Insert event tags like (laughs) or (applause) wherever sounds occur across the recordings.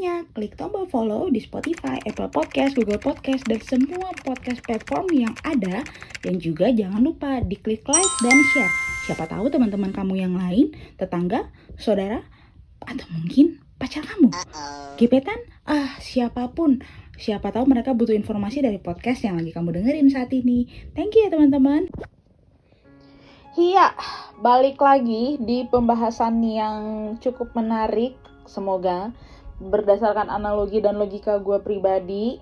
ya supportnya. Klik tombol follow di Spotify, Apple Podcast, Google Podcast, dan semua podcast platform yang ada. Dan juga jangan lupa diklik like dan share. Siapa tahu teman-teman kamu yang lain, tetangga, saudara, atau mungkin pacar kamu. Gebetan, ah siapa pun. Siapa tahu mereka butuh informasi dari podcast yang lagi kamu dengerin saat ini. Thank you ya teman-teman. Iya, balik lagi di pembahasan yang cukup menarik, semoga berdasarkan analogi dan logika gue pribadi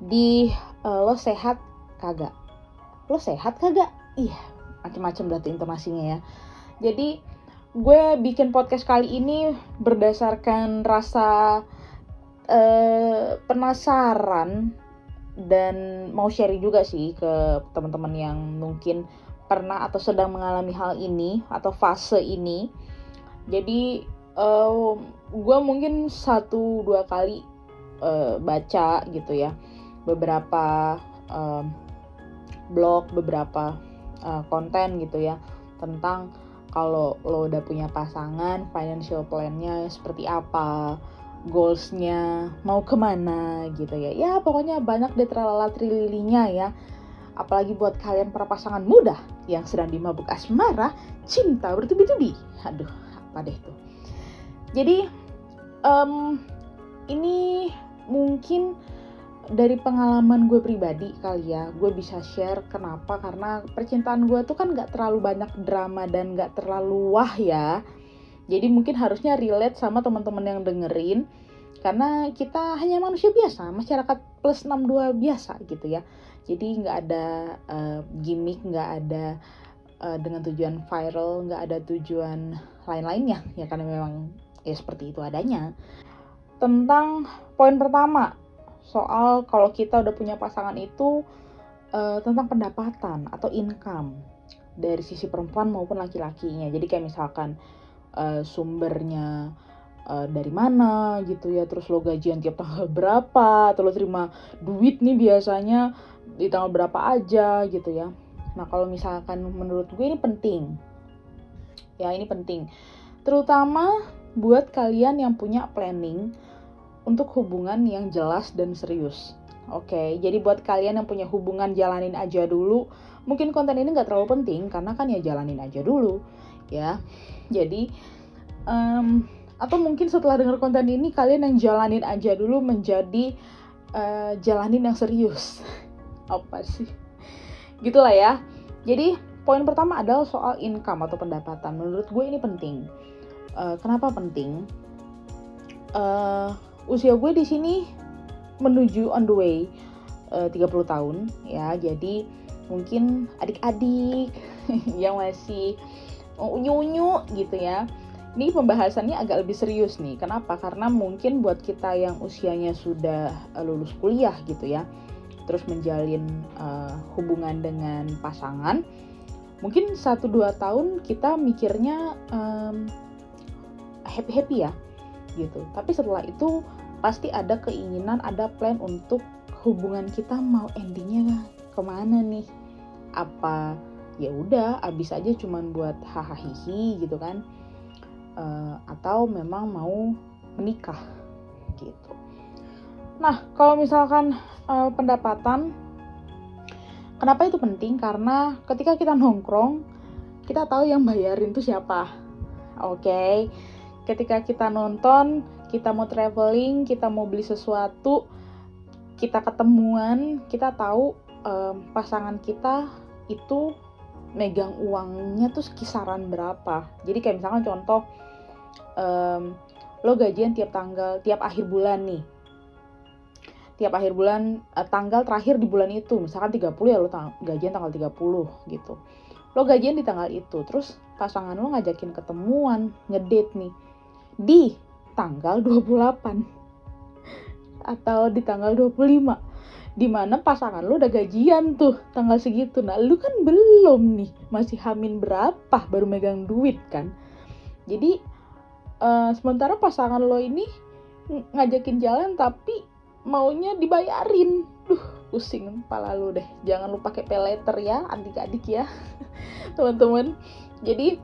di uh, lo sehat kagak? Lo sehat kagak? Iya, macam-macam berarti intonasinya ya. Jadi gue bikin podcast kali ini berdasarkan rasa uh, penasaran dan mau sharing juga sih ke teman-teman yang mungkin pernah atau sedang mengalami hal ini atau fase ini jadi uh, gue mungkin satu dua kali uh, baca gitu ya beberapa uh, blog beberapa uh, konten gitu ya tentang kalau lo udah punya pasangan financial plan-nya seperti apa goalsnya mau ke mana gitu ya ya pokoknya banyak deh tralala trililinya ya apalagi buat kalian para pasangan muda yang sedang dimabuk asmara, cinta bertubi-tubi. Aduh, apa deh tuh. Jadi, um, ini mungkin dari pengalaman gue pribadi kali ya, gue bisa share kenapa. Karena percintaan gue tuh kan gak terlalu banyak drama dan gak terlalu wah ya. Jadi mungkin harusnya relate sama teman-teman yang dengerin. Karena kita hanya manusia biasa, masyarakat plus 62 biasa gitu ya. Jadi nggak ada uh, gimmick nggak ada uh, dengan tujuan viral nggak ada tujuan lain-lainnya. Ya karena memang ya seperti itu adanya. Tentang poin pertama soal kalau kita udah punya pasangan itu uh, tentang pendapatan atau income dari sisi perempuan maupun laki-lakinya. Jadi kayak misalkan uh, sumbernya uh, dari mana gitu ya terus lo gajian tiap tanggal berapa atau lo terima duit nih biasanya di tanggal berapa aja gitu ya. Nah kalau misalkan menurut gue ini penting. Ya ini penting. Terutama buat kalian yang punya planning untuk hubungan yang jelas dan serius Oke, okay, jadi buat kalian yang punya hubungan jalanin aja dulu. Mungkin konten ini nggak terlalu penting karena kan ya jalanin aja dulu, ya. Jadi, um, atau mungkin setelah denger konten ini kalian yang jalanin aja dulu menjadi uh, jalanin yang serius. (laughs) apa sih gitulah ya jadi poin pertama adalah soal income atau pendapatan menurut gue ini penting uh, kenapa penting uh, usia gue di sini menuju on the way uh, 30 tahun ya jadi mungkin adik-adik (laughs) yang masih unyu-unyu gitu ya ini pembahasannya agak lebih serius nih. Kenapa? Karena mungkin buat kita yang usianya sudah lulus kuliah gitu ya, terus menjalin uh, hubungan dengan pasangan mungkin satu dua tahun kita mikirnya um, happy happy ya gitu tapi setelah itu pasti ada keinginan ada plan untuk hubungan kita mau endingnya ke mana nih apa ya udah abis aja cuman buat hahaha gitu kan uh, atau memang mau menikah gitu nah kalau misalkan uh, pendapatan. Kenapa itu penting? Karena ketika kita nongkrong, kita tahu yang bayarin itu siapa. Oke. Okay? Ketika kita nonton, kita mau traveling, kita mau beli sesuatu, kita ketemuan, kita tahu um, pasangan kita itu megang uangnya tuh kisaran berapa. Jadi kayak misalkan contoh um, lo gajian tiap tanggal, tiap akhir bulan nih. Tiap akhir bulan uh, tanggal terakhir di bulan itu misalkan 30 ya lo tang gajian tanggal 30 gitu. Lo gajian di tanggal itu terus pasangan lo ngajakin ketemuan ngedate nih di tanggal 28 atau di tanggal 25 di mana pasangan lo udah gajian tuh tanggal segitu. Nah lu kan belum nih masih hamin berapa baru megang duit kan? Jadi uh, sementara pasangan lo ini ngajakin jalan tapi maunya dibayarin. Duh pusing kepala lu deh. Jangan lupa pakai pay letter ya adik-adik ya. (laughs) Teman-teman jadi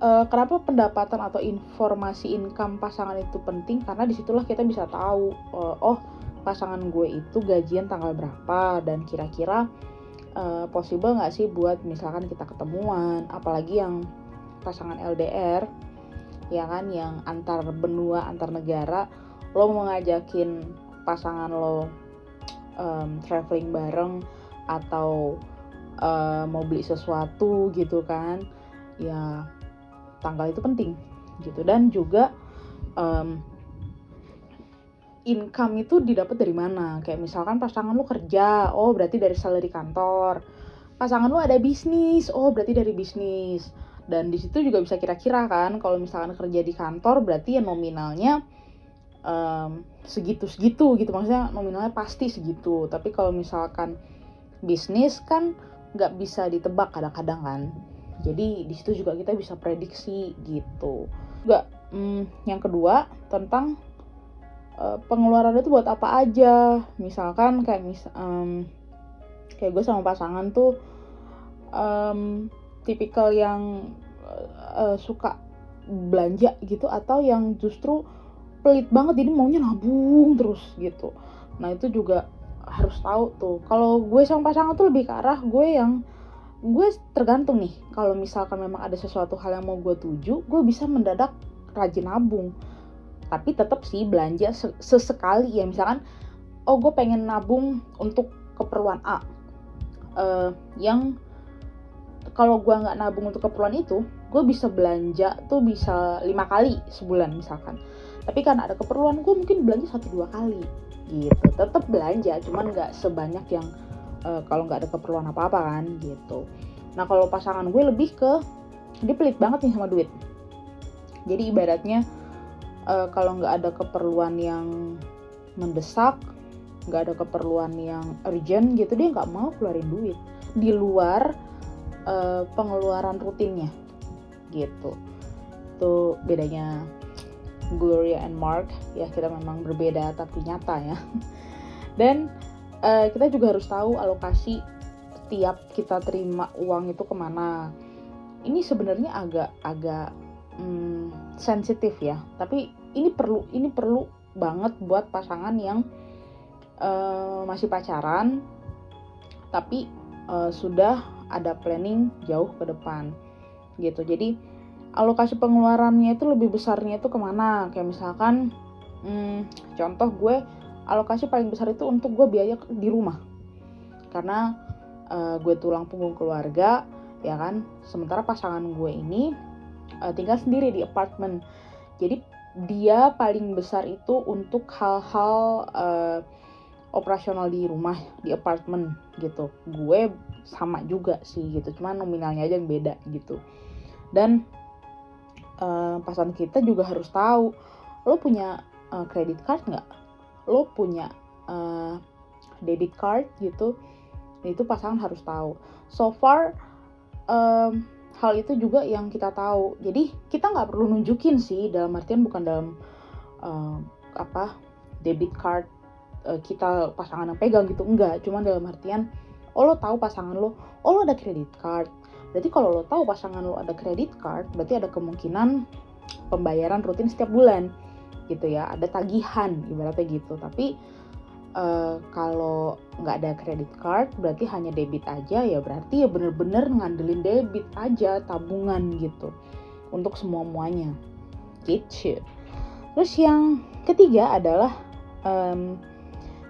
uh, kenapa pendapatan atau informasi income pasangan itu penting? Karena di situlah kita bisa tahu uh, oh pasangan gue itu gajian tanggal berapa dan kira-kira uh, possible nggak sih buat misalkan kita ketemuan? Apalagi yang pasangan LDR ya kan? Yang antar benua antar negara lo mau ngajakin pasangan lo um, traveling bareng atau uh, mau beli sesuatu gitu kan? Ya tanggal itu penting gitu. Dan juga um, income itu didapat dari mana? Kayak misalkan pasangan lu kerja oh berarti dari salary kantor. Pasangan lu ada bisnis oh berarti dari bisnis. Dan di situ juga bisa kira-kira kan kalau misalkan kerja di kantor berarti ya nominalnya um, segitu segitu gitu. Maksudnya nominalnya pasti segitu. Tapi kalau misalkan bisnis kan nggak bisa ditebak kadang-kadang kan jadi di situ juga kita bisa prediksi gitu. Juga hmm, yang kedua tentang uh, pengeluaran itu buat apa aja. Misalkan kayak mis um, kayak gue sama pasangan tuh um, tipikal yang uh, suka belanja gitu atau yang justru pelit banget. Jadi maunya nabung terus gitu. Nah itu juga harus tahu tuh. Kalau gue sama pasangan tuh lebih ke arah gue yang gue tergantung nih kalau misalkan memang ada sesuatu hal yang mau gue tuju gue bisa mendadak rajin nabung. Tapi tetap sih belanja sesekali ya misalkan oh gue pengen nabung untuk keperluan A uh, yang kalau gue nggak nabung untuk keperluan itu gue bisa belanja tuh bisa lima kali sebulan misalkan. Tapi karena ada keperluan gue mungkin belanja satu dua kali gitu. Tetap belanja cuman nggak sebanyak yang uh, kalau nggak ada keperluan apa-apa kan gitu. Nah kalau pasangan gue lebih ke dia pelit banget nih sama duit. Jadi ibaratnya uh, kalau nggak ada keperluan yang mendesak nggak ada keperluan yang urgent gitu dia nggak mau keluarin duit. Di luar uh, pengeluaran rutinnya gitu. Tuh bedanya Gloria and Mark. Ya kita memang berbeda tapi nyata ya. (laughs) Dan uh, kita juga harus tahu alokasi setiap kita terima uang itu ke mana. Ini sebenarnya agak agak hmm, sensitif ya. Tapi ini perlu ini perlu banget buat pasangan yang uh, masih pacaran tapi uh, sudah ada planning jauh ke depan gitu. Jadi alokasi pengeluarannya itu lebih besarnya itu ke mana? Kayak misalkan hmm, contoh gue alokasi paling besar itu untuk gue biaya di rumah. Karena uh, gue tulang punggung keluarga ya kan? Sementara pasangan gue ini uh, tinggal sendiri di apartemen. Jadi dia paling besar itu untuk hal-hal uh, operasional di rumah di apartemen gitu. Gue sama juga sih gitu. Cuman nominalnya aja yang beda gitu. Dan uh, pasangan kita juga harus tahu lo punya uh, credit card nggak lo punya uh, debit card gitu itu pasangan harus tahu. So far um, hal itu juga yang kita tahu. Jadi kita nggak perlu nunjukin sih dalam artian bukan dalam uh, apa debit card uh, kita pasangan yang pegang gitu enggak. Cuma dalam artian oh lo tahu pasangan lo oh lo ada credit card. Berarti kalau lo tahu pasangan lo ada credit card berarti ada kemungkinan pembayaran rutin setiap bulan gitu ya ada tagihan ibaratnya gitu. Tapi uh, kalau nggak ada credit card berarti hanya debit aja ya berarti ya bener-bener ngandelin debit aja tabungan gitu untuk semua muanya gitu. Terus yang ketiga adalah um,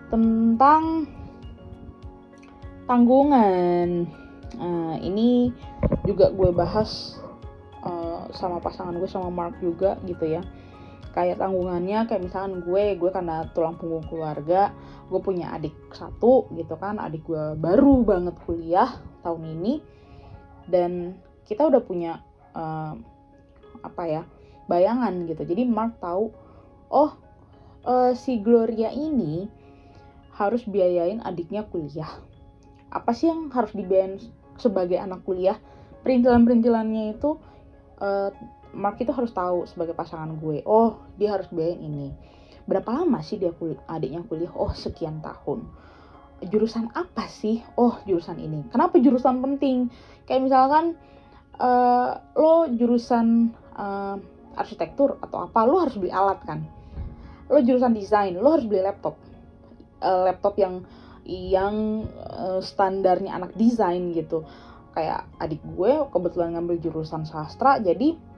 tentang tanggungan. Uh, ini juga gue bahas uh, sama pasangan gue sama Mark juga gitu ya kayak tanggungannya kayak misalkan gue gue karena tulang punggung keluarga gue punya adik satu gitu kan adik gue baru banget kuliah tahun ini dan kita udah punya uh, apa ya bayangan gitu. Jadi Mark tahu oh uh, si Gloria ini harus biayain adiknya kuliah. Apa sih yang harus dibiayain sebagai anak kuliah? Perintilan-perintilannya itu uh, Mark itu harus tahu sebagai pasangan gue oh dia harus biayain ini. Berapa lama sih dia kuliah adiknya kuliah? Oh sekian tahun. Jurusan apa sih? Oh jurusan ini. Kenapa jurusan penting? Kayak misalkan uh, lo jurusan uh, arsitektur atau apa lo harus beli alat kan? Lo jurusan desain lo harus beli laptop. Uh, laptop yang yang uh, standarnya anak desain gitu. Kayak adik gue kebetulan ngambil jurusan sastra jadi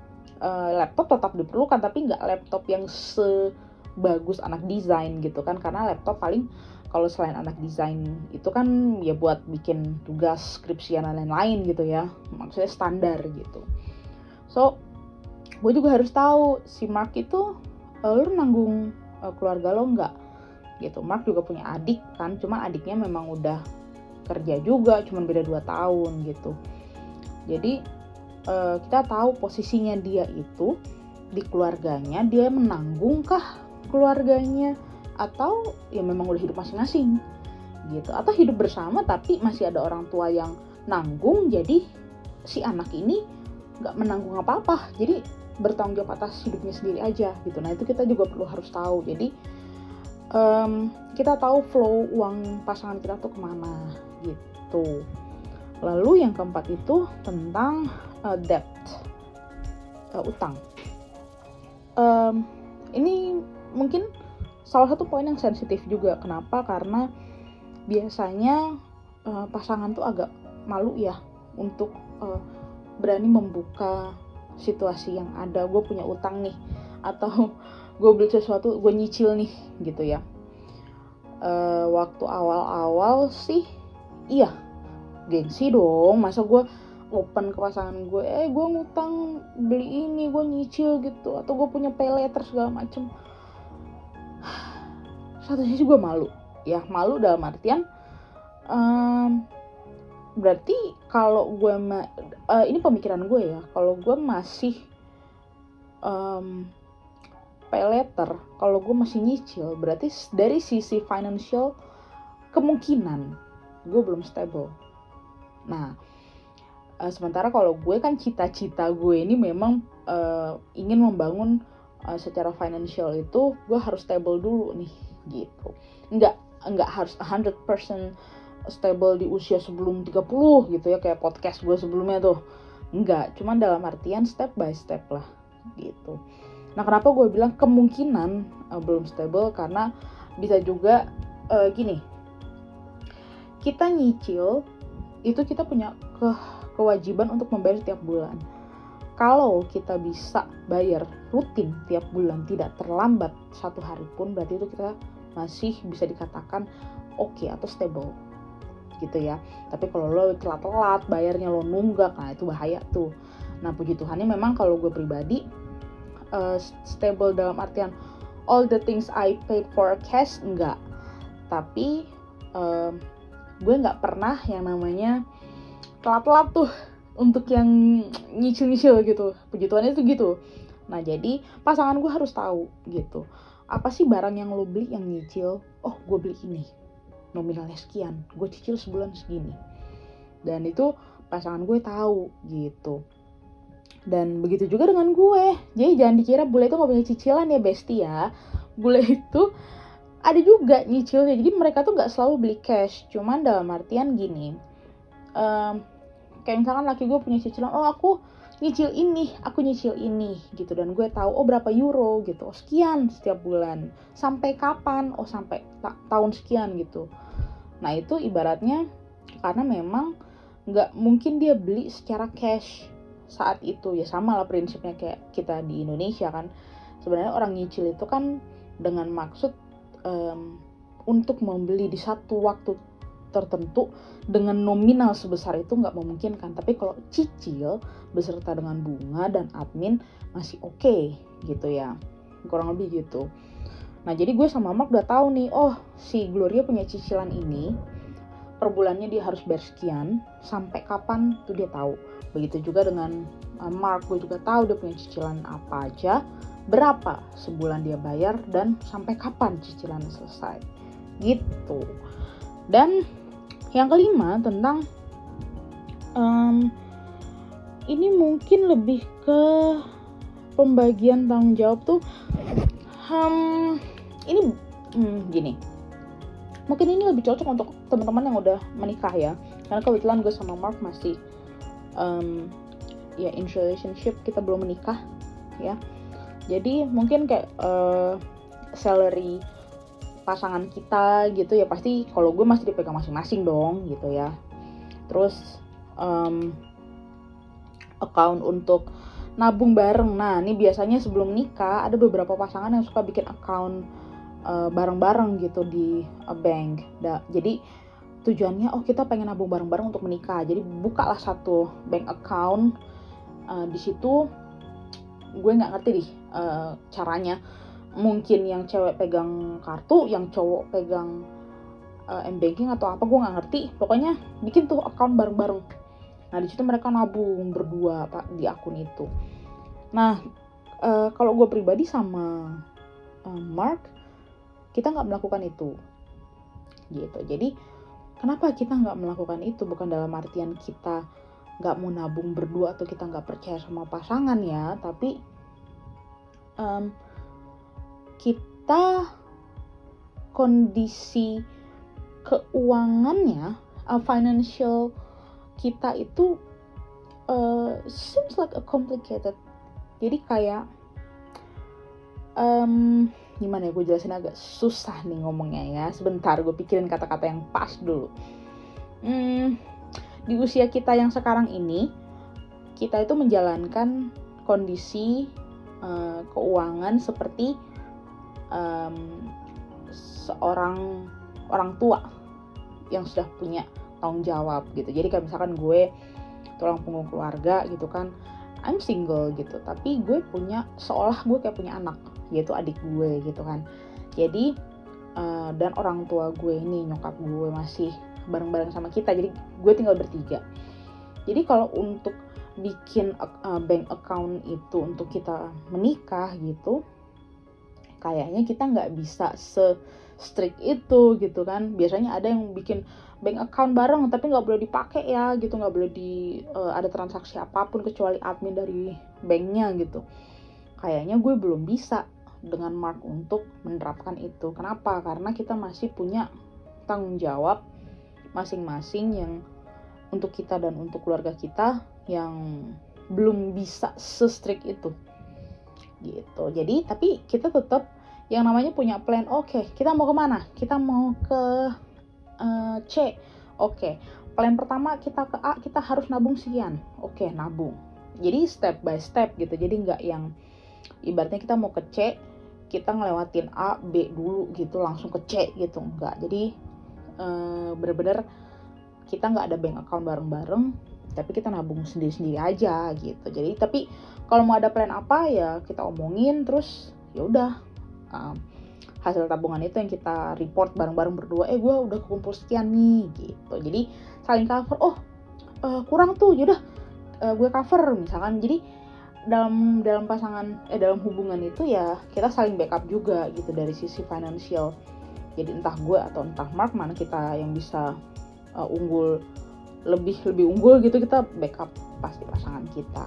uh, laptop tetap diperlukan tapi nggak laptop yang sebagus anak desain gitu kan. Karena laptop paling kalau selain anak desain itu kan ya buat bikin tugas skripsian dan lain-lain gitu ya. Maksudnya standar gitu. So gue juga harus tahu si Mark itu uh, lu nanggung uh, keluarga lo nggak? Gitu. Mark juga punya adik kan cuma adiknya memang udah kerja juga cuma beda 2 tahun gitu. Jadi uh, kita tahu posisinya dia itu di keluarganya dia menanggungkah keluarganya? Atau ya memang udah hidup masing-masing gitu. Atau hidup bersama tapi masih ada orang tua yang nanggung jadi si anak ini nggak menanggung apa-apa. Jadi bertanggung jawab atas hidupnya sendiri aja gitu. Nah itu kita juga perlu harus tahu. Jadi um, kita tahu flow uang pasangan kita tuh ke mana gitu. Lalu yang keempat itu tentang uh, debt. Uh, utang. Um, ini mungkin salah satu poin yang sensitif juga. Kenapa? Karena biasanya uh, pasangan tuh agak malu ya untuk uh, berani membuka situasi yang ada. Gue punya utang nih atau (laughs) gue beli sesuatu gue nyicil nih gitu ya. Uh, waktu awal-awal sih iya gengsi dong. Masa gue open ke pasangan gue eh gue ngutang beli ini gue nyicil gitu. Atau gue punya pay letter segala macem. (sighs) Satu sisi gue malu. Ya malu dalam artian um, berarti kalau gue ma uh, ini pemikiran gue ya. Kalau gue masih um, pay letter kalau gue masih nyicil berarti dari sisi financial kemungkinan gue belum stable. Nah uh, sementara kalau gue kan cita-cita gue ini memang uh, ingin membangun uh, secara financial itu gue harus stable dulu nih gitu. Nggak nggak harus 100% stable di usia sebelum 30 gitu ya kayak podcast gue sebelumnya tuh. Nggak cuman dalam artian step by step lah gitu. Nah kenapa gue bilang kemungkinan uh, belum stable? Karena bisa juga uh, gini. Kita nyicil itu kita punya ke kewajiban untuk membayar tiap bulan. Kalau kita bisa bayar rutin tiap bulan tidak terlambat satu hari pun berarti itu kita masih bisa dikatakan oke okay atau stable gitu ya. Tapi kalau lo telat-telat bayarnya lo nunggak nah itu bahaya tuh. Nah puji Tuhannya memang kalau gue pribadi uh, stable dalam artian all the things I paid for cash enggak. Tapi uh, gue nggak pernah yang namanya telat-telat tuh untuk yang nyicil-nyicil gitu. Tuhan itu gitu. Nah jadi pasangan gue harus tahu gitu apa sih barang yang lo beli yang nyicil? Oh gue beli ini. Nominalnya sekian. Gue cicil sebulan segini. Dan itu pasangan gue tahu gitu. Dan begitu juga dengan gue. Jadi jangan dikira bule itu gak punya cicilan ya besti ya. Bule itu ada juga nyicilnya. Jadi mereka tuh nggak selalu beli cash. Cuman dalam artian gini um, kayak misalkan laki gue punya cicilan oh aku nyicil ini aku nyicil ini gitu. Dan gue tahu oh berapa euro gitu. Oh sekian setiap bulan. Sampai kapan? Oh sampai ta tahun sekian gitu. Nah itu ibaratnya karena memang nggak mungkin dia beli secara cash saat itu. Ya sama lah prinsipnya kayak kita di Indonesia kan. Sebenarnya orang nyicil itu kan dengan maksud um, untuk membeli di satu waktu tertentu dengan nominal sebesar itu nggak memungkinkan. Tapi kalau cicil beserta dengan bunga dan admin masih oke okay, gitu ya. Kurang lebih gitu. Nah jadi gue sama Mark udah tahu nih oh si Gloria punya cicilan ini per bulannya dia harus bayar sekian sampai kapan tuh dia tahu. Begitu juga dengan uh, Mark gue juga tahu dia punya cicilan apa aja berapa sebulan dia bayar dan sampai kapan cicilan selesai. Gitu. Dan yang kelima tentang um, ini mungkin lebih ke pembagian tanggung jawab tuh um, ini hmm, gini. Mungkin ini lebih cocok untuk teman-teman yang udah menikah ya. Karena kebetulan gue sama Mark masih um, ya in relationship kita belum menikah ya. Jadi mungkin kayak uh, salary pasangan kita gitu ya pasti kalau gue masih dipegang masing-masing dong gitu ya. Terus um, account untuk nabung bareng. Nah ini biasanya sebelum nikah ada beberapa pasangan yang suka bikin account uh, bareng-bareng gitu di uh, bank. Da, jadi tujuannya oh kita pengen nabung bareng-bareng untuk menikah. Jadi bukalah satu bank account uh, di situ. Gue nggak ngerti nih uh, caranya mungkin yang cewek pegang kartu yang cowok pegang uh, m banking atau apa gue nggak ngerti. Pokoknya bikin tuh account bareng-bareng. Nah di situ mereka nabung berdua pak di akun itu. Nah uh, kalau gue pribadi sama uh, Mark kita nggak melakukan itu. Gitu. Jadi kenapa kita nggak melakukan itu? Bukan dalam artian kita nggak mau nabung berdua atau kita nggak percaya sama pasangan ya tapi um, kita kondisi keuangannya uh, financial kita itu uh, seems like a complicated. Jadi kayak um, gimana ya gue jelasin agak susah nih ngomongnya ya. Sebentar gue pikirin kata-kata yang pas dulu. Hmm, di usia kita yang sekarang ini kita itu menjalankan kondisi uh, keuangan seperti um, seorang orang tua yang sudah punya tanggung jawab gitu. Jadi kayak misalkan gue tulang punggung keluarga gitu kan I'm single gitu. Tapi gue punya seolah gue kayak punya anak yaitu adik gue gitu kan. Jadi uh, dan orang tua gue ini nyokap gue masih bareng-bareng sama kita. Jadi gue tinggal bertiga. Jadi kalau untuk bikin uh, bank account itu untuk kita menikah gitu kayaknya kita nggak bisa se strict itu gitu kan. Biasanya ada yang bikin bank account bareng tapi nggak boleh dipakai ya gitu. Nggak boleh di uh, ada transaksi apa pun kecuali admin dari banknya gitu. Kayaknya gue belum bisa dengan Mark untuk menerapkan itu. Kenapa? Karena kita masih punya tanggung jawab masing-masing yang untuk kita dan untuk keluarga kita yang belum bisa se-strict itu gitu. Jadi tapi kita tetap yang namanya punya plan oke okay, kita mau ke mana kita mau ke uh, C. Oke okay. plan pertama kita ke A kita harus nabung sekian. Oke okay, nabung. Jadi step by step gitu. Jadi nggak yang ibaratnya kita mau ke C kita ngelewatin A B dulu gitu langsung ke C gitu. Enggak jadi uh, bener-bener kita nggak ada bank account bareng-bareng tapi kita nabung sendiri-sendiri aja gitu. Jadi tapi kalau mau ada plan apa ya kita omongin terus ya udah um, hasil tabungan itu yang kita report bareng-bareng berdua eh gue udah kumpul sekian nih gitu. Jadi saling cover oh uh, kurang tuh yaudah uh, gue cover misalkan. Jadi dalam dalam pasangan eh dalam hubungan itu ya kita saling backup juga gitu dari sisi financial. Jadi entah gue atau entah Mark mana kita yang bisa uh, unggul lebih lebih unggul gitu kita backup pasti pasangan kita.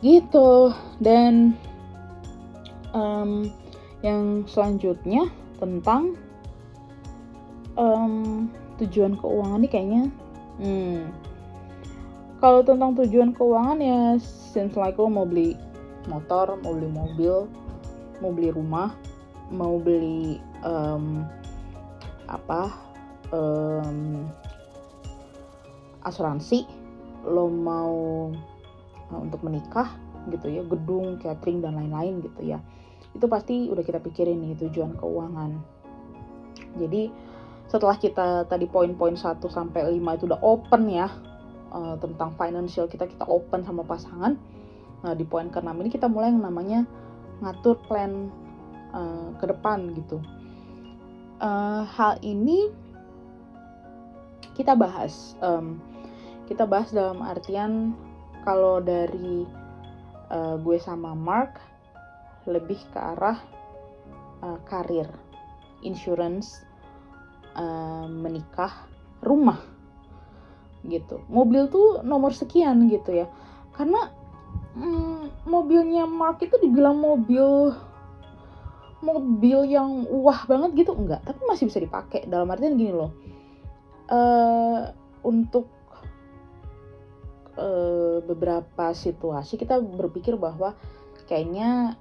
Gitu. Dan um, yang selanjutnya tentang um, tujuan keuangan nih kayaknya. Hmm, kalau tentang tujuan keuangan ya since like lo mau beli motor mau beli mobil mau beli rumah mau beli um, apa um, asuransi lo mau uh, untuk menikah gitu ya gedung catering dan lain-lain gitu ya. Itu pasti udah kita pikirin nih tujuan keuangan. Jadi setelah kita tadi poin-poin 1 sampai 5 itu udah open ya uh, tentang financial kita kita open sama pasangan. Nah di poin ke-6 ini kita mulai yang namanya ngatur plan uh, ke depan gitu. Uh, hal ini kita bahas um, kita bahas dalam artian kalau dari uh, gue sama Mark lebih ke arah uh, karir, insurance, uh, menikah, rumah gitu. Mobil tuh nomor sekian gitu ya. Karena mm, mobilnya Mark itu dibilang mobil mobil yang wah banget gitu enggak, tapi masih bisa dipakai. Dalam artian gini loh. Uh, untuk uh, beberapa situasi kita berpikir bahwa kayaknya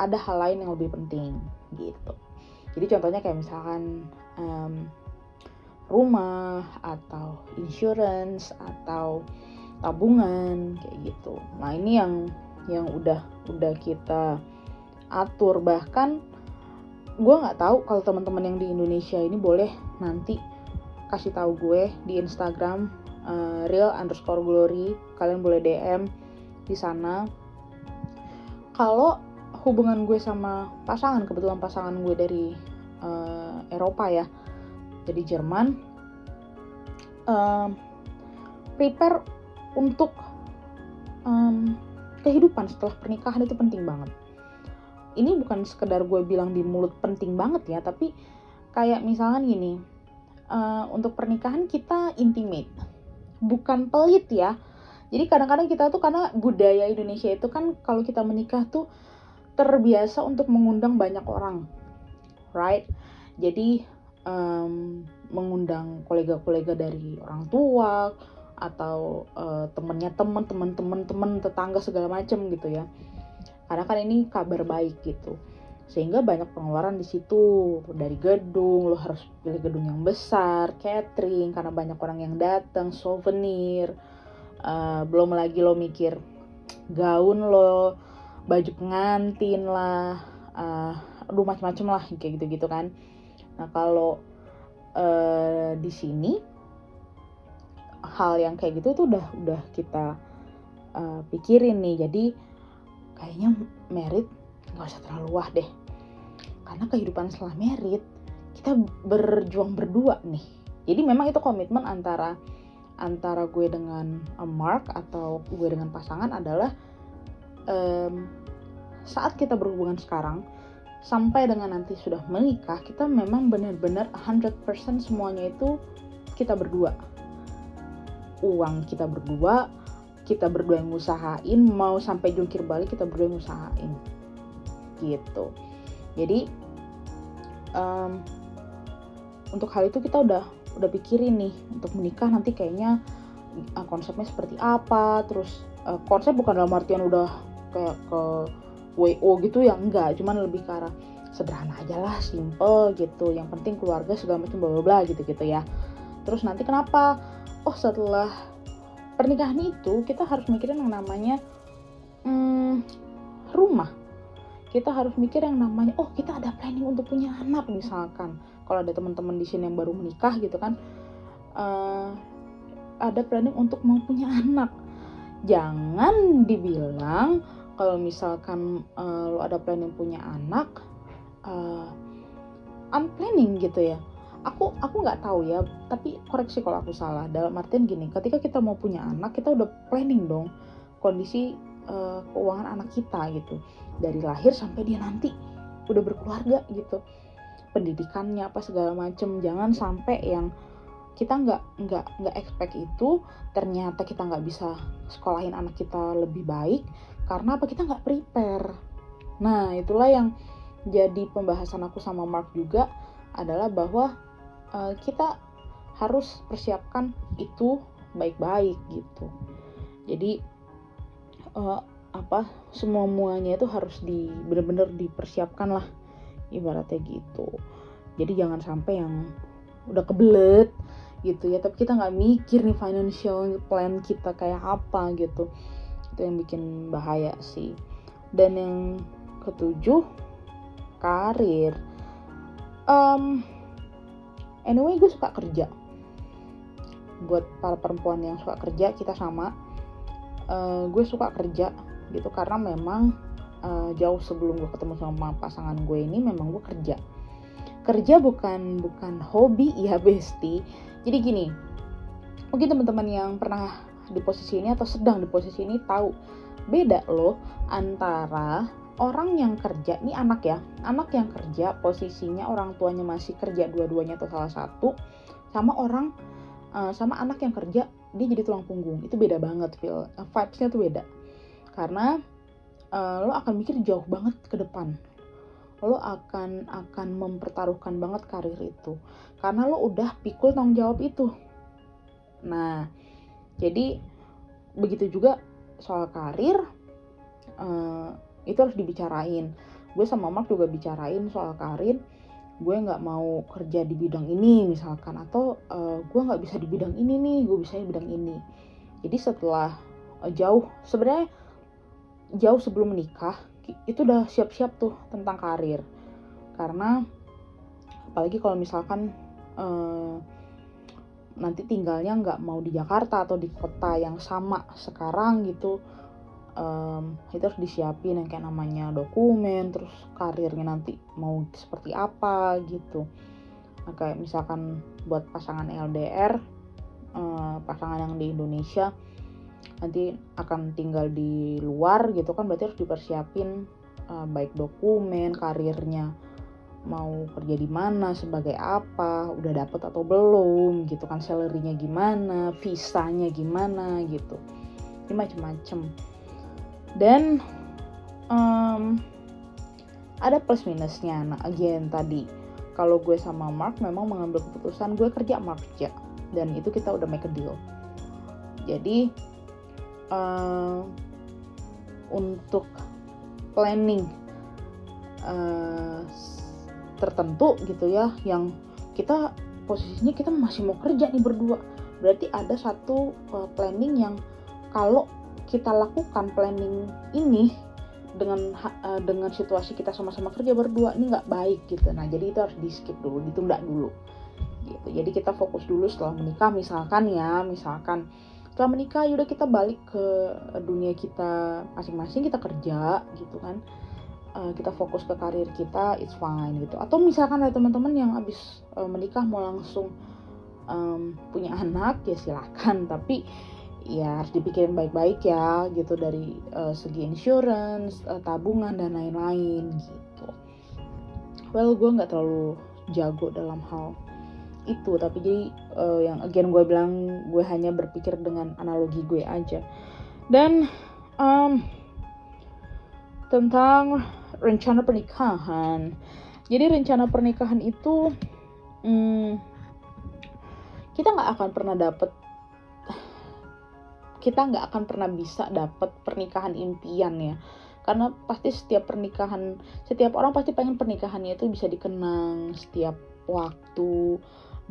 ada hal lain yang lebih penting gitu. Jadi contohnya kayak misalkan um, rumah atau insurance atau tabungan kayak gitu. Nah ini yang yang udah udah kita atur. Bahkan gue nggak tahu kalau teman-teman yang di Indonesia ini boleh nanti kasih tahu gue di Instagram uh, real underscore glory kalian boleh DM di sana. Kalau hubungan gue sama pasangan kebetulan pasangan gue dari uh, Eropa ya jadi Jerman um, prepare untuk um, kehidupan setelah pernikahan itu penting banget. Ini bukan sekedar gue bilang di mulut penting banget ya tapi kayak misalnya gini uh, untuk pernikahan kita intimate bukan pelit ya. Jadi kadang-kadang kita tuh karena budaya Indonesia itu kan kalau kita menikah tuh terbiasa untuk mengundang banyak orang right? Jadi um, mengundang kolega-kolega dari orang tua atau uh, temennya temen temen temen temen tetangga segala macem gitu ya. Karena kan ini kabar baik gitu sehingga banyak pengeluaran di situ. Dari gedung lo harus pilih gedung yang besar catering karena banyak orang yang datang souvenir. Uh, belum lagi lo mikir gaun lo baju pengantin lah uh, aduh macam-macam lah kayak gitu-gitu kan. Nah kalau uh, di sini hal yang kayak gitu tuh udah udah kita uh, pikirin nih. Jadi kayaknya merit nggak usah terlalu wah deh. Karena kehidupan setelah merit kita berjuang berdua nih. Jadi memang itu komitmen antara antara gue dengan Mark atau gue dengan pasangan adalah um, saat kita berhubungan sekarang sampai dengan nanti sudah menikah kita memang benar-benar 100% semuanya itu kita berdua. Uang kita berdua kita berdua yang usahain mau sampai jungkir balik kita berdua yang usahain gitu. Jadi um, untuk hal itu kita udah udah pikirin nih untuk menikah nanti kayaknya uh, konsepnya seperti apa terus uh, konsep bukan dalam artian udah kayak ke WO gitu ya enggak. Cuman lebih ke arah sederhana aja lah simple gitu. Yang penting keluarga segala macam bla bla gitu gitu ya. Terus nanti kenapa? Oh setelah pernikahan itu kita harus mikirin yang namanya hmm, rumah kita harus mikir yang namanya oh kita ada planning untuk punya anak misalkan. Kalau ada teman-teman di sini yang baru menikah gitu kan uh, ada planning untuk mau punya anak. Jangan dibilang kalau misalkan uh, lo ada planning punya anak uh, unplanning gitu ya. Aku aku nggak tahu ya tapi koreksi kalau aku salah. Dalam artian gini ketika kita mau punya anak kita udah planning dong kondisi uh, keuangan anak kita gitu. Dari lahir sampai dia nanti udah berkeluarga gitu. Pendidikannya apa segala macem. Jangan sampai yang kita nggak nggak nggak expect itu ternyata kita nggak bisa sekolahin anak kita lebih baik karena apa? Kita nggak prepare. Nah itulah yang jadi pembahasan aku sama Mark juga adalah bahwa uh, kita harus persiapkan itu baik-baik gitu. Jadi uh, apa semua muanya itu harus di bener-bener dipersiapkan lah ibaratnya gitu. Jadi jangan sampai yang udah kebelet gitu ya tapi kita nggak mikir nih financial plan kita kayak apa gitu. Itu yang bikin bahaya sih. Dan yang ketujuh karir. Um, anyway gue suka kerja. Buat para perempuan yang suka kerja kita sama uh, gue suka kerja gitu karena memang uh, jauh sebelum gue ketemu sama pasangan gue ini memang gue kerja. Kerja bukan bukan hobi (laughs) ya besti. Jadi gini mungkin teman-teman yang pernah di posisi ini atau sedang di posisi ini tahu beda loh antara orang yang kerja ini anak ya anak yang kerja posisinya orang tuanya masih kerja dua-duanya atau salah satu sama orang uh, sama anak yang kerja dia jadi tulang punggung. Itu beda banget feel uh, vibesnya tuh beda. Karena uh, lo akan mikir jauh banget ke depan. Lo akan akan mempertaruhkan banget karir itu. Karena lo udah pikul tanggung jawab itu. Nah jadi begitu juga soal karir uh, itu harus dibicarain. Gue sama Mark juga bicarain soal karir gue nggak mau kerja di bidang ini misalkan atau uh, gue nggak bisa di bidang ini nih gue bisa di bidang ini. Jadi setelah uh, jauh sebenarnya jauh sebelum menikah itu udah siap-siap tuh tentang karir. Karena apalagi kalau misalkan uh, nanti tinggalnya nggak mau di Jakarta atau di kota yang sama sekarang gitu um, itu harus disiapin yang kayak namanya dokumen terus karirnya nanti mau seperti apa gitu. Nah, kayak misalkan buat pasangan LDR uh, eh, pasangan yang di Indonesia nanti akan tinggal di luar gitu kan berarti harus dipersiapin uh, baik dokumen karirnya mau kerja di mana sebagai apa udah dapet atau belum gitu kan salarynya gimana visanya gimana gitu. Ini macem-macem dan um, ada plus minusnya. Nah again tadi kalau gue sama Mark memang mengambil keputusan gue kerja Mark kerja dan itu kita udah make a deal. Jadi uh, untuk planning uh, tertentu gitu ya yang kita posisinya kita masih mau kerja nih berdua. Berarti ada satu uh, planning yang kalau kita lakukan planning ini dengan uh, dengan situasi kita sama-sama kerja berdua ini nggak baik gitu. Nah jadi itu harus di skip dulu ditunda dulu gitu. Jadi kita fokus dulu setelah menikah misalkan ya misalkan setelah menikah yaudah kita balik ke dunia kita masing-masing kita kerja gitu kan. Uh, kita fokus ke karir kita it's fine gitu. Atau misalkan ada teman-teman yang habis uh, menikah mau langsung um, punya anak ya silakan. (laughs) Tapi ya harus dipikirin baik-baik ya gitu dari uh, segi insurance, uh, tabungan dan lain-lain gitu. Well gue nggak terlalu jago dalam hal itu tapi jadi uh, yang again gue bilang gue hanya berpikir dengan analogi gue aja dan um, tentang rencana pernikahan jadi rencana pernikahan itu hmm, kita nggak akan pernah dapet kita nggak akan pernah bisa dapat pernikahan impian ya. Karena pasti setiap pernikahan setiap orang pasti pengen pernikahannya itu bisa dikenang setiap waktu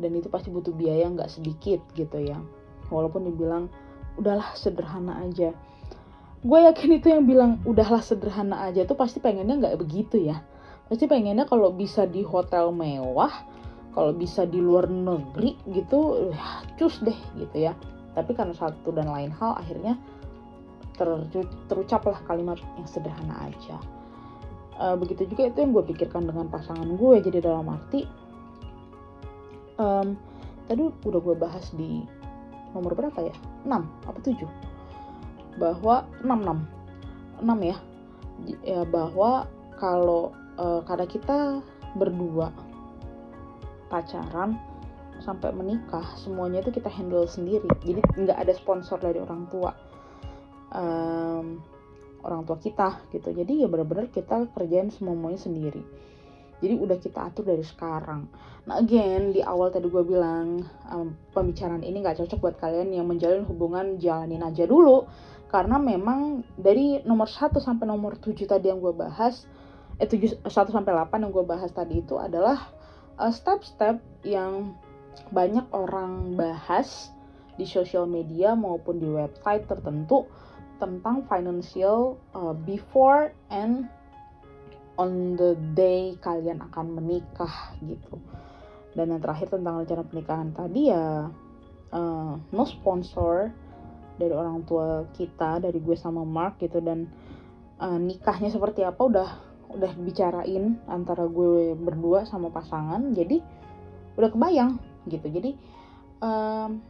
dan itu pasti butuh biaya nggak sedikit gitu ya. Walaupun dibilang udahlah sederhana aja. Gue yakin itu yang bilang udahlah sederhana aja tuh pasti pengennya nggak begitu ya. Pasti pengennya kalau bisa di hotel mewah kalau bisa di luar negeri gitu ya cus deh gitu ya tapi karena satu dan lain hal akhirnya ter, terucaplah kalimat yang sederhana aja. Uh, begitu juga itu yang gue pikirkan dengan pasangan gue jadi dalam arti um, tadi udah gue bahas di nomor berapa ya? 6 apa 7 bahwa 6 6 6 ya. Ya bahwa kalau uh, karena kita berdua pacaran sampai menikah semuanya itu kita handle sendiri. Jadi nggak ada sponsor dari orang tua um, orang tua kita gitu. Jadi ya benar-benar kita kerjain semuanya sendiri. Jadi udah kita atur dari sekarang. Nah again di awal tadi gue bilang um, pembicaraan ini nggak cocok buat kalian yang menjalin hubungan jalanin aja dulu. Karena memang dari nomor 1 sampai nomor 7 tadi yang gue bahas eh 7 1 sampai 8 yang gue bahas tadi itu adalah uh, step-step uh, yang banyak orang bahas di sosial media maupun di website tertentu tentang financial uh, before and on the day kalian akan menikah gitu. Dan yang terakhir tentang rencana pernikahan tadi ya uh, no sponsor dari orang tua kita, dari gue sama Mark gitu dan uh, nikahnya seperti apa udah udah bicarain antara gue berdua sama pasangan. Jadi udah kebayang gitu. Jadi um,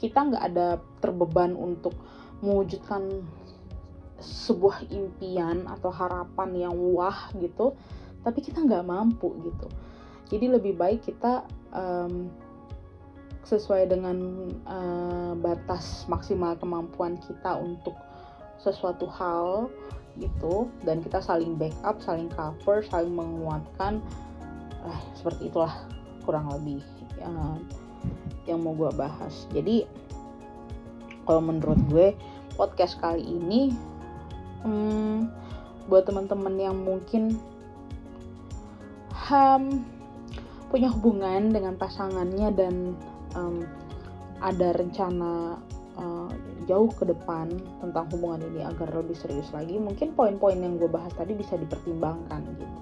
kita nggak ada terbeban untuk mewujudkan sebuah impian atau harapan yang wah gitu tapi kita nggak mampu gitu. Jadi lebih baik kita um, sesuai dengan uh, batas maksimal kemampuan kita untuk sesuatu hal gitu dan kita saling backup, saling cover, saling menguatkan, eh, seperti itulah kurang lebih yang, mau gue bahas. Jadi kalau menurut gue podcast kali ini hmm, buat teman-teman yang mungkin ham punya hubungan dengan pasangannya dan um, ada rencana uh, jauh ke depan tentang hubungan ini agar lebih serius lagi mungkin poin-poin yang gue bahas tadi bisa dipertimbangkan gitu.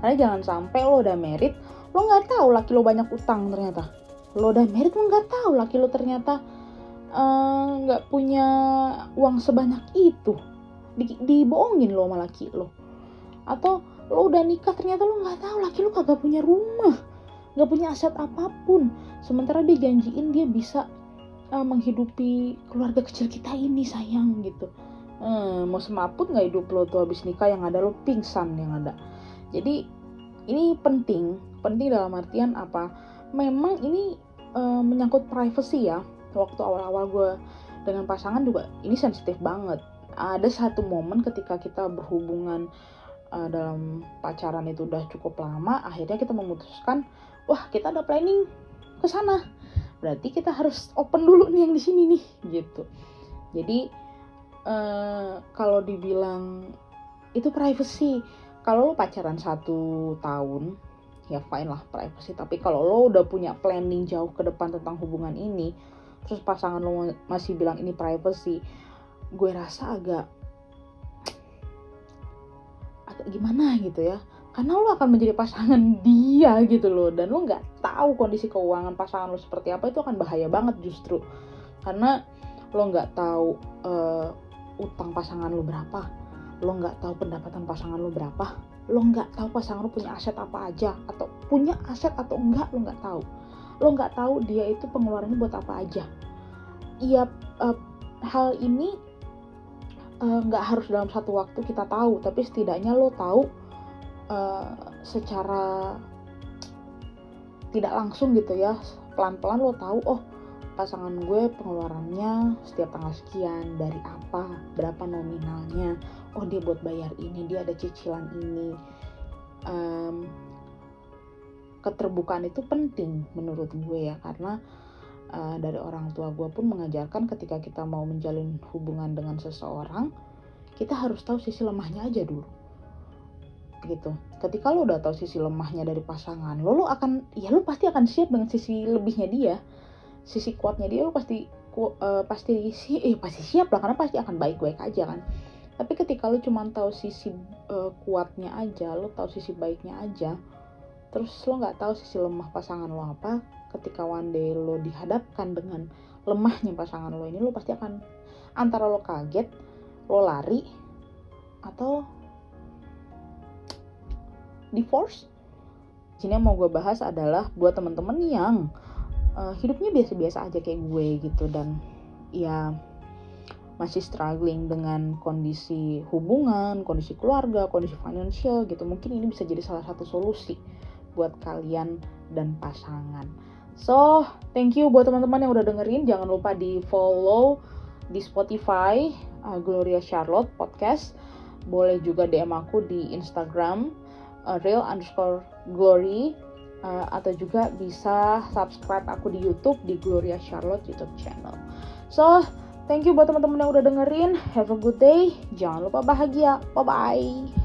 Karena jangan sampai lo udah merit lo nggak tahu laki lo banyak utang ternyata. Lo udah merit lo nggak tahu laki lo ternyata eh, nggak uh, punya uang sebanyak itu. Di, dibohongin lo sama laki lo. Atau lo udah nikah ternyata lo nggak tahu laki lo kagak punya rumah nggak punya aset apa pun. Sementara dia janjiin dia bisa uh, menghidupi keluarga kecil kita ini sayang gitu. Hmm, mau semaput nggak hidup lo tuh habis nikah yang ada lo pingsan yang ada. Jadi ini penting penting dalam artian apa? Memang ini uh, menyangkut privacy ya waktu awal-awal gue dengan pasangan juga ini sensitif banget. Ada satu momen ketika kita berhubungan uh, dalam pacaran itu udah cukup lama akhirnya kita memutuskan wah kita ada planning ke sana. Berarti kita harus open dulu nih yang di sini nih gitu. Jadi uh, kalau dibilang itu privacy kalau lo pacaran satu tahun ya fine lah privacy. Tapi kalau lo udah punya planning jauh ke depan tentang hubungan ini terus pasangan lo masih bilang ini privacy gue rasa agak agak gimana gitu ya. Karena lo akan menjadi pasangan (laughs) dia gitu loh dan lo nggak tahu kondisi keuangan pasangan lo seperti apa itu akan bahaya banget justru. Karena lo nggak tahu uh, utang pasangan lo berapa lo nggak tahu pendapatan pasangan lo berapa lo nggak tahu pasangan lo punya aset apa aja atau punya aset atau enggak lo nggak tahu. Lo nggak tahu dia itu pengeluarannya buat apa aja. Iya uh, hal ini eh, nggak uh, harus dalam satu waktu kita tahu tapi setidaknya lo tahu uh, secara tidak langsung gitu ya. Pelan-pelan lo tahu oh pasangan gue pengeluarannya setiap tanggal sekian dari apa berapa nominalnya oh dia buat bayar ini dia ada cicilan ini. Um, keterbukaan itu penting menurut gue ya karena uh, dari orang tua gue pun mengajarkan ketika kita mau menjalin hubungan dengan seseorang kita harus tahu sisi lemahnya aja dulu. Gitu. Ketika lo udah tahu sisi lemahnya dari pasangan lo lo akan ya lo pasti akan siap dengan sisi lebihnya dia. Sisi kuatnya dia lo pasti ku, uh, pasti si eh pasti siap lah karena pasti akan baik-baik aja kan tapi ketika lo cuma tahu sisi uh, kuatnya aja lo tahu sisi baiknya aja terus lo nggak tahu sisi lemah pasangan lo apa ketika one day lo dihadapkan dengan lemahnya pasangan lo ini lo pasti akan antara lo kaget lo lari atau divorce. Sini yang mau gue bahas adalah buat temen-temen yang uh, hidupnya biasa-biasa aja kayak gue gitu dan ya masih struggling dengan kondisi hubungan, kondisi keluarga, kondisi financial gitu. Mungkin ini bisa jadi salah satu solusi buat kalian dan pasangan. So, thank you buat teman-teman yang udah dengerin. Jangan lupa di follow di Spotify uh, Gloria Charlotte Podcast. Boleh juga DM aku di Instagram uh, real underscore glory uh, atau juga bisa subscribe aku di YouTube di Gloria Charlotte YouTube channel. So, thank you buat teman-teman yang udah dengerin. Have a good day. Jangan lupa bahagia. Bye bye.